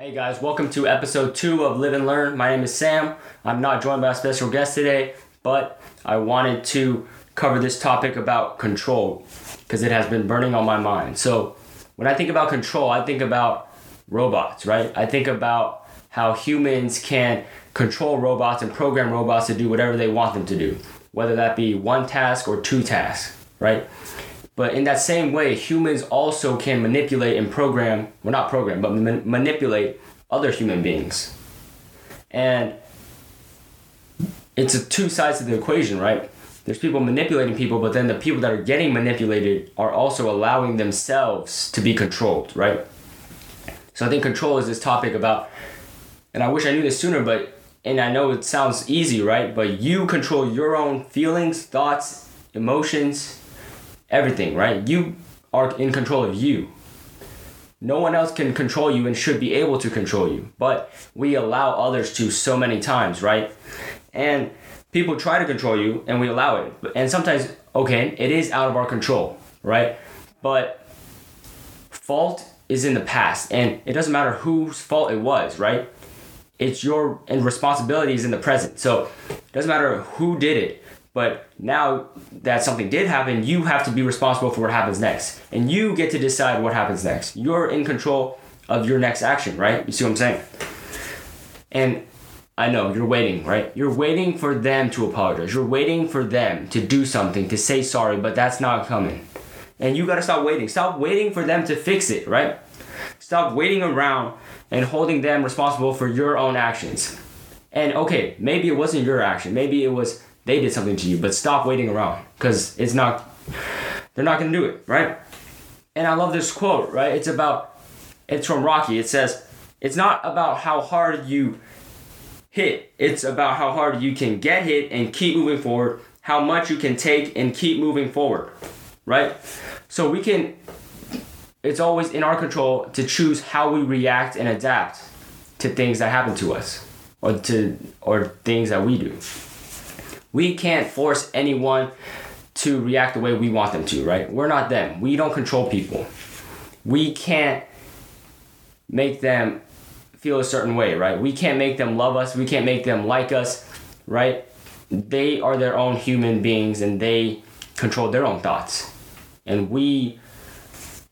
Hey guys, welcome to episode two of Live and Learn. My name is Sam. I'm not joined by a special guest today, but I wanted to cover this topic about control because it has been burning on my mind. So, when I think about control, I think about robots, right? I think about how humans can control robots and program robots to do whatever they want them to do, whether that be one task or two tasks, right? But in that same way, humans also can manipulate and program, well, not program, but ma- manipulate other human beings. And it's a two sides of the equation, right? There's people manipulating people, but then the people that are getting manipulated are also allowing themselves to be controlled, right? So I think control is this topic about, and I wish I knew this sooner, but, and I know it sounds easy, right? But you control your own feelings, thoughts, emotions, everything, right? You are in control of you. No one else can control you and should be able to control you, but we allow others to so many times, right? And people try to control you and we allow it. And sometimes, okay, it is out of our control, right? But fault is in the past and it doesn't matter whose fault it was, right? It's your and responsibility is in the present. So it doesn't matter who did it. But now that something did happen, you have to be responsible for what happens next. And you get to decide what happens next. You're in control of your next action, right? You see what I'm saying? And I know you're waiting, right? You're waiting for them to apologize. You're waiting for them to do something, to say sorry, but that's not coming. And you gotta stop waiting. Stop waiting for them to fix it, right? Stop waiting around and holding them responsible for your own actions. And okay, maybe it wasn't your action. Maybe it was they did something to you, but stop waiting around because it's not, they're not gonna do it, right? And I love this quote, right? It's about, it's from Rocky. It says, it's not about how hard you hit, it's about how hard you can get hit and keep moving forward, how much you can take and keep moving forward, right? So we can, it's always in our control to choose how we react and adapt to things that happen to us or to or things that we do. We can't force anyone to react the way we want them to, right? We're not them. We don't control people. We can't make them feel a certain way, right? We can't make them love us. We can't make them like us, right? They are their own human beings and they control their own thoughts. And we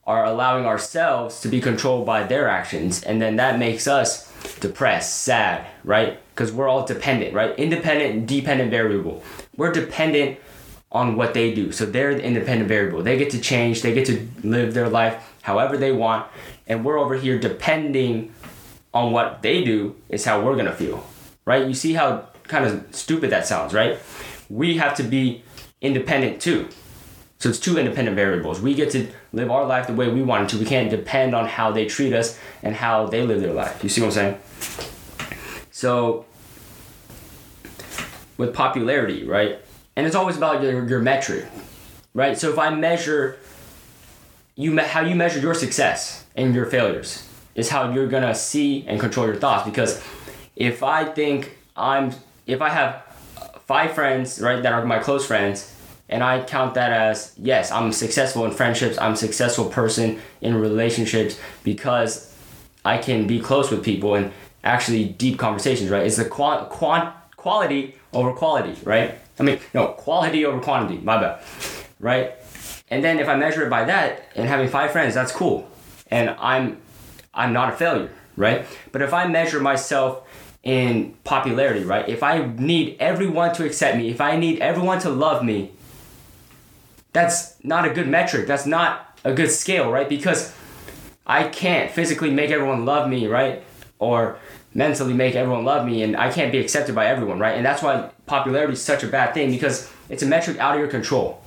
are allowing ourselves to be controlled by their actions. And then that makes us depressed, sad, right? Because we're all dependent, right? Independent, dependent variable. We're dependent on what they do. So they're the independent variable. They get to change, they get to live their life however they want. And we're over here depending on what they do is how we're gonna feel, right? You see how kind of stupid that sounds, right? We have to be independent too. So it's two independent variables. We get to live our life the way we want to. We can't depend on how they treat us and how they live their life. You see what I'm saying? So with popularity, right? And it's always about your, your metric, right? So if I measure you how you measure your success and your failures is how you're gonna see and control your thoughts. Because if I think I'm, if I have five friends, right, that are my close friends, and I count that as yes, I'm successful in friendships, I'm a successful person in relationships because I can be close with people and actually deep conversations, right? It's the quant, quant quality over quality, right? I mean, no, quality over quantity, my bad, right? And then if I measure it by that and having five friends, that's cool. And I'm I'm not a failure, right? But if I measure myself in popularity, right? If I need everyone to accept me, if I need everyone to love me, that's not a good metric. That's not a good scale, right? Because I can't physically make everyone love me, right? Or mentally make everyone love me and I can't be accepted by everyone, right? And that's why popularity is such a bad thing because it's a metric out of your control.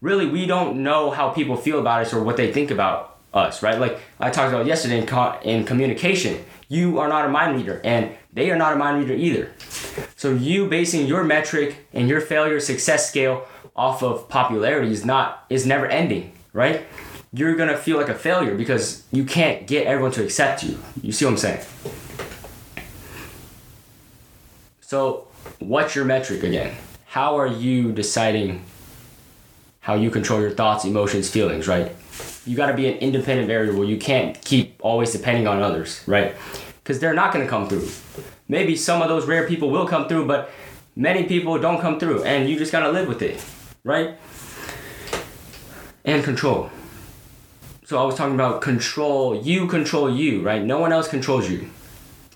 Really, we don't know how people feel about us or what they think about us, right? Like I talked about yesterday in, co- in communication. You are not a mind reader and they are not a mind reader either. So you basing your metric and your failure success scale off of popularity is not is never ending, right? You're gonna feel like a failure because you can't get everyone to accept you. You see what I'm saying? So, what's your metric again? How are you deciding how you control your thoughts, emotions, feelings, right? You got to be an independent variable. You can't keep always depending on others, right? because they're not going to come through. Maybe some of those rare people will come through, but many people don't come through, and you just got to live with it, right? And control. So I was talking about control. You control you, right? No one else controls you.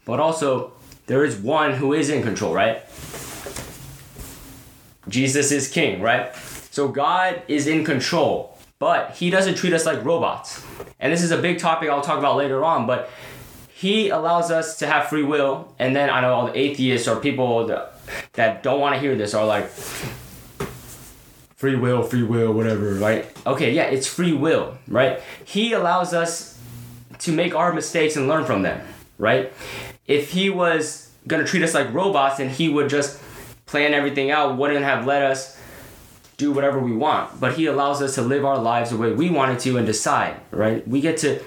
But also, there is one who is in control, right? Jesus is king, right? So God is in control, but he doesn't treat us like robots. And this is a big topic I'll talk about later on, but he allows us to have free will. And then I know all the atheists or people that, don't want to hear this are like, free will, free will, whatever, right? Okay, yeah, it's free will, right? He allows us to make our mistakes and learn from them, right? If he was gonna treat us like robots and he would just plan everything out, wouldn't have let us do whatever we want. But he allows us to live our lives the way we wanted to and decide, right? We get to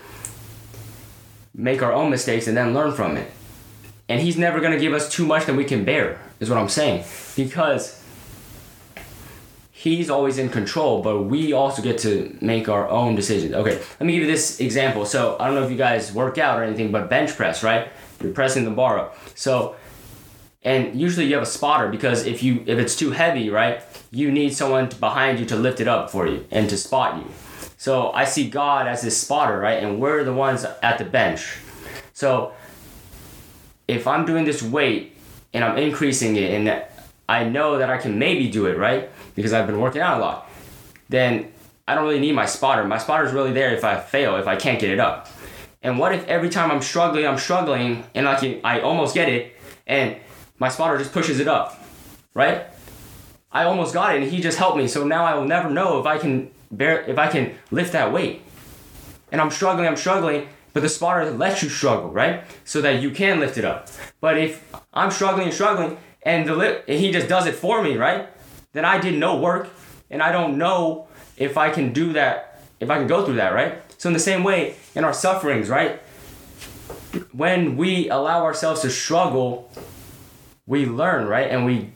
make our own mistakes and then learn from it. And he's never gonna give us too much that we can bear, is what I'm saying. Because he's always in control, but we also get to make our own decisions. Okay, let me give you this example. So I don't know if you guys work out or anything, but bench press, right? You're pressing the bar up. So and usually you have a spotter because if you if it's too heavy, right, you need someone behind you to lift it up for you and to spot you. So I see God as this spotter, right? And we're the ones at the bench. So if I'm doing this weight and I'm increasing it and I know that I can maybe do it, right? Because I've been working out a lot, then I don't really need my spotter. My spotter is really there if I fail, if I can't get it up. And what if every time I'm struggling, I'm struggling and I can I almost get it and my spotter just pushes it up, right? I almost got it and he just helped me. So now I will never know if I can bear if I can lift that weight. And I'm struggling, I'm struggling, but the spotter lets you struggle, right? So that you can lift it up. But if I'm struggling and struggling and and he just does it for me, right? Then I did no work and I don't know if I can do that, if I can go through that, right? So in the same way, in our sufferings, right? When we allow ourselves to struggle, we learn, right? And we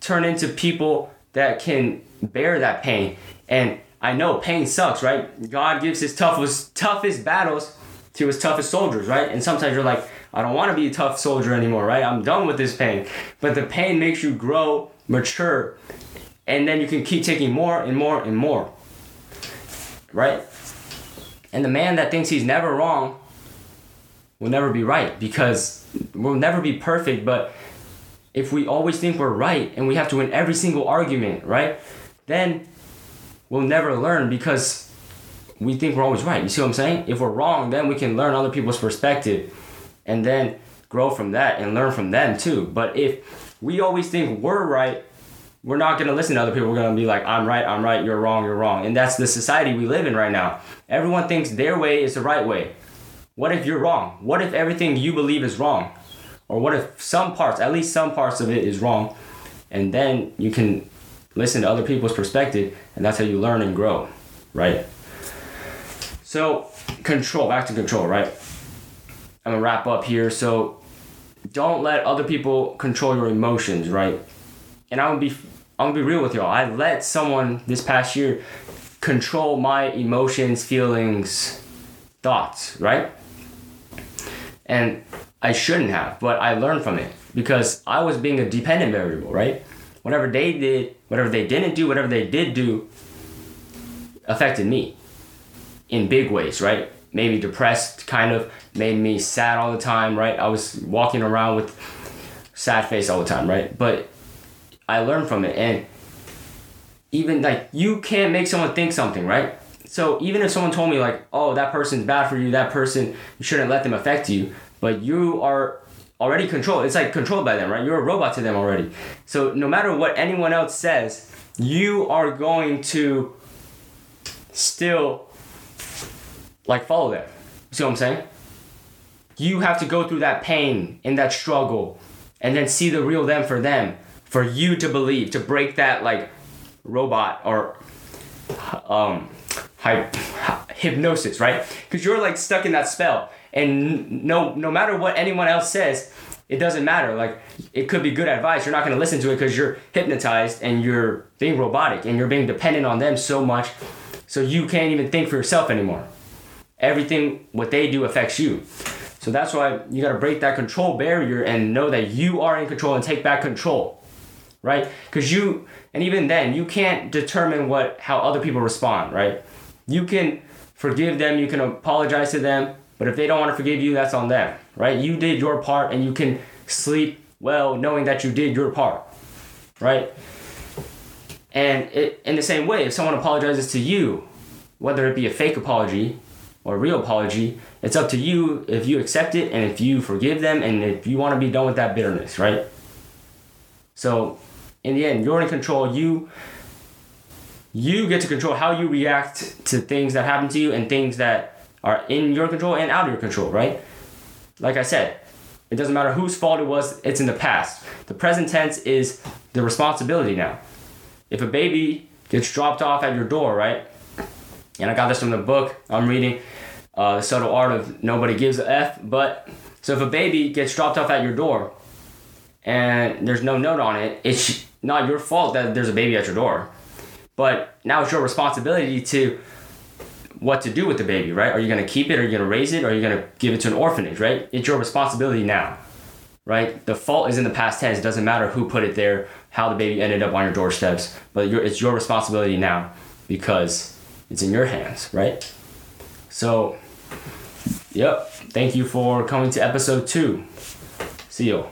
turn into people that can bear that pain. And I know pain sucks, right? God gives his toughest toughest battles to his toughest soldiers, right? And sometimes you're like, I don't want to be a tough soldier anymore, right? I'm done with this pain. But the pain makes you grow, mature, and then you can keep taking more and more and more. Right? And the man that thinks he's never wrong will never be right because we'll never be perfect, but if we always think we're right and we have to win every single argument, right? Then we'll never learn because we think we're always right. You see what I'm saying? If we're wrong, then we can learn other people's perspective and then grow from that and learn from them too. But if we always think we're right, we're not going to listen to other people. We're going to be like, I'm right, I'm right, you're wrong, you're wrong. And that's the society we live in right now. Everyone thinks their way is the right way. What if you're wrong? What if everything you believe is wrong? Or what if some parts, at least some parts of it is wrong? And then you can listen to other people's perspective, and that's how you learn and grow, right? So, control, back to control, right? I'm gonna wrap up here. So, don't let other people control your emotions, right? And I'm gonna be, I'm gonna be real with y'all. I let someone this past year control my emotions, feelings, thoughts, right? And I shouldn't have, but I learned from it because I was being a dependent variable, right? Whatever they did, whatever they didn't do, whatever they did do affected me in big ways, right? Maybe depressed, kind of made me sad all the time, right? I was walking around with sad face all the time, right? But I learned from it and even like you can't make someone think something, right? So even if someone told me like, "Oh, that person's bad for you. That person, you shouldn't let them affect you." but you are already controlled. It's like controlled by them, right? You're a robot to them already. So no matter what anyone else says, you are going to still like follow them. See what I'm saying? You have to go through that pain and that struggle and then see the real them for them for you to believe to break that like robot or um hy- hypnosis right? Because you're like stuck in that spell and no no matter what anyone else says it doesn't matter. Like it could be good advice. You're not going to listen to it because you're hypnotized and you're being robotic and you're being dependent on them so much so you can't even think for yourself anymore. Everything what they do affects you So that's why you got to break that control barrier and know that you are in control and take back control. Right? Cuz you and even then you can't determine what how other people respond, right? You can forgive them, you can apologize to them, but if they don't want to forgive you, that's on them, right? You did your part and you can sleep well knowing that you did your part, right? And it, in the same way, if someone apologizes to you, whether it be a fake apology or real apology, it's up to you if you accept it and if you forgive them and if you want to be done with that bitterness, right? So, in the end, you're in control. You you get to control how you react to things that happen to you and things that are in your control and out of your control, right? Like I said, it doesn't matter whose fault it was, it's in the past. The present tense is the responsibility now. If a baby gets dropped off at your door, right? And I got this from the book I'm reading, uh, The Subtle Art of Nobody Gives a F. But so if a baby gets dropped off at your door and there's no note on it, it's not your fault that there's a baby at your door. But now it's your responsibility to what to do with the baby, right? Are you gonna keep it? Are you gonna raise it? Are you gonna give it to an orphanage, right? It's your responsibility now, right? The fault is in the past tense. It doesn't matter who put it there, how the baby ended up on your doorsteps, but it's your responsibility now because it's in your hands, right? So, yep. Thank you for coming to episode two. See you.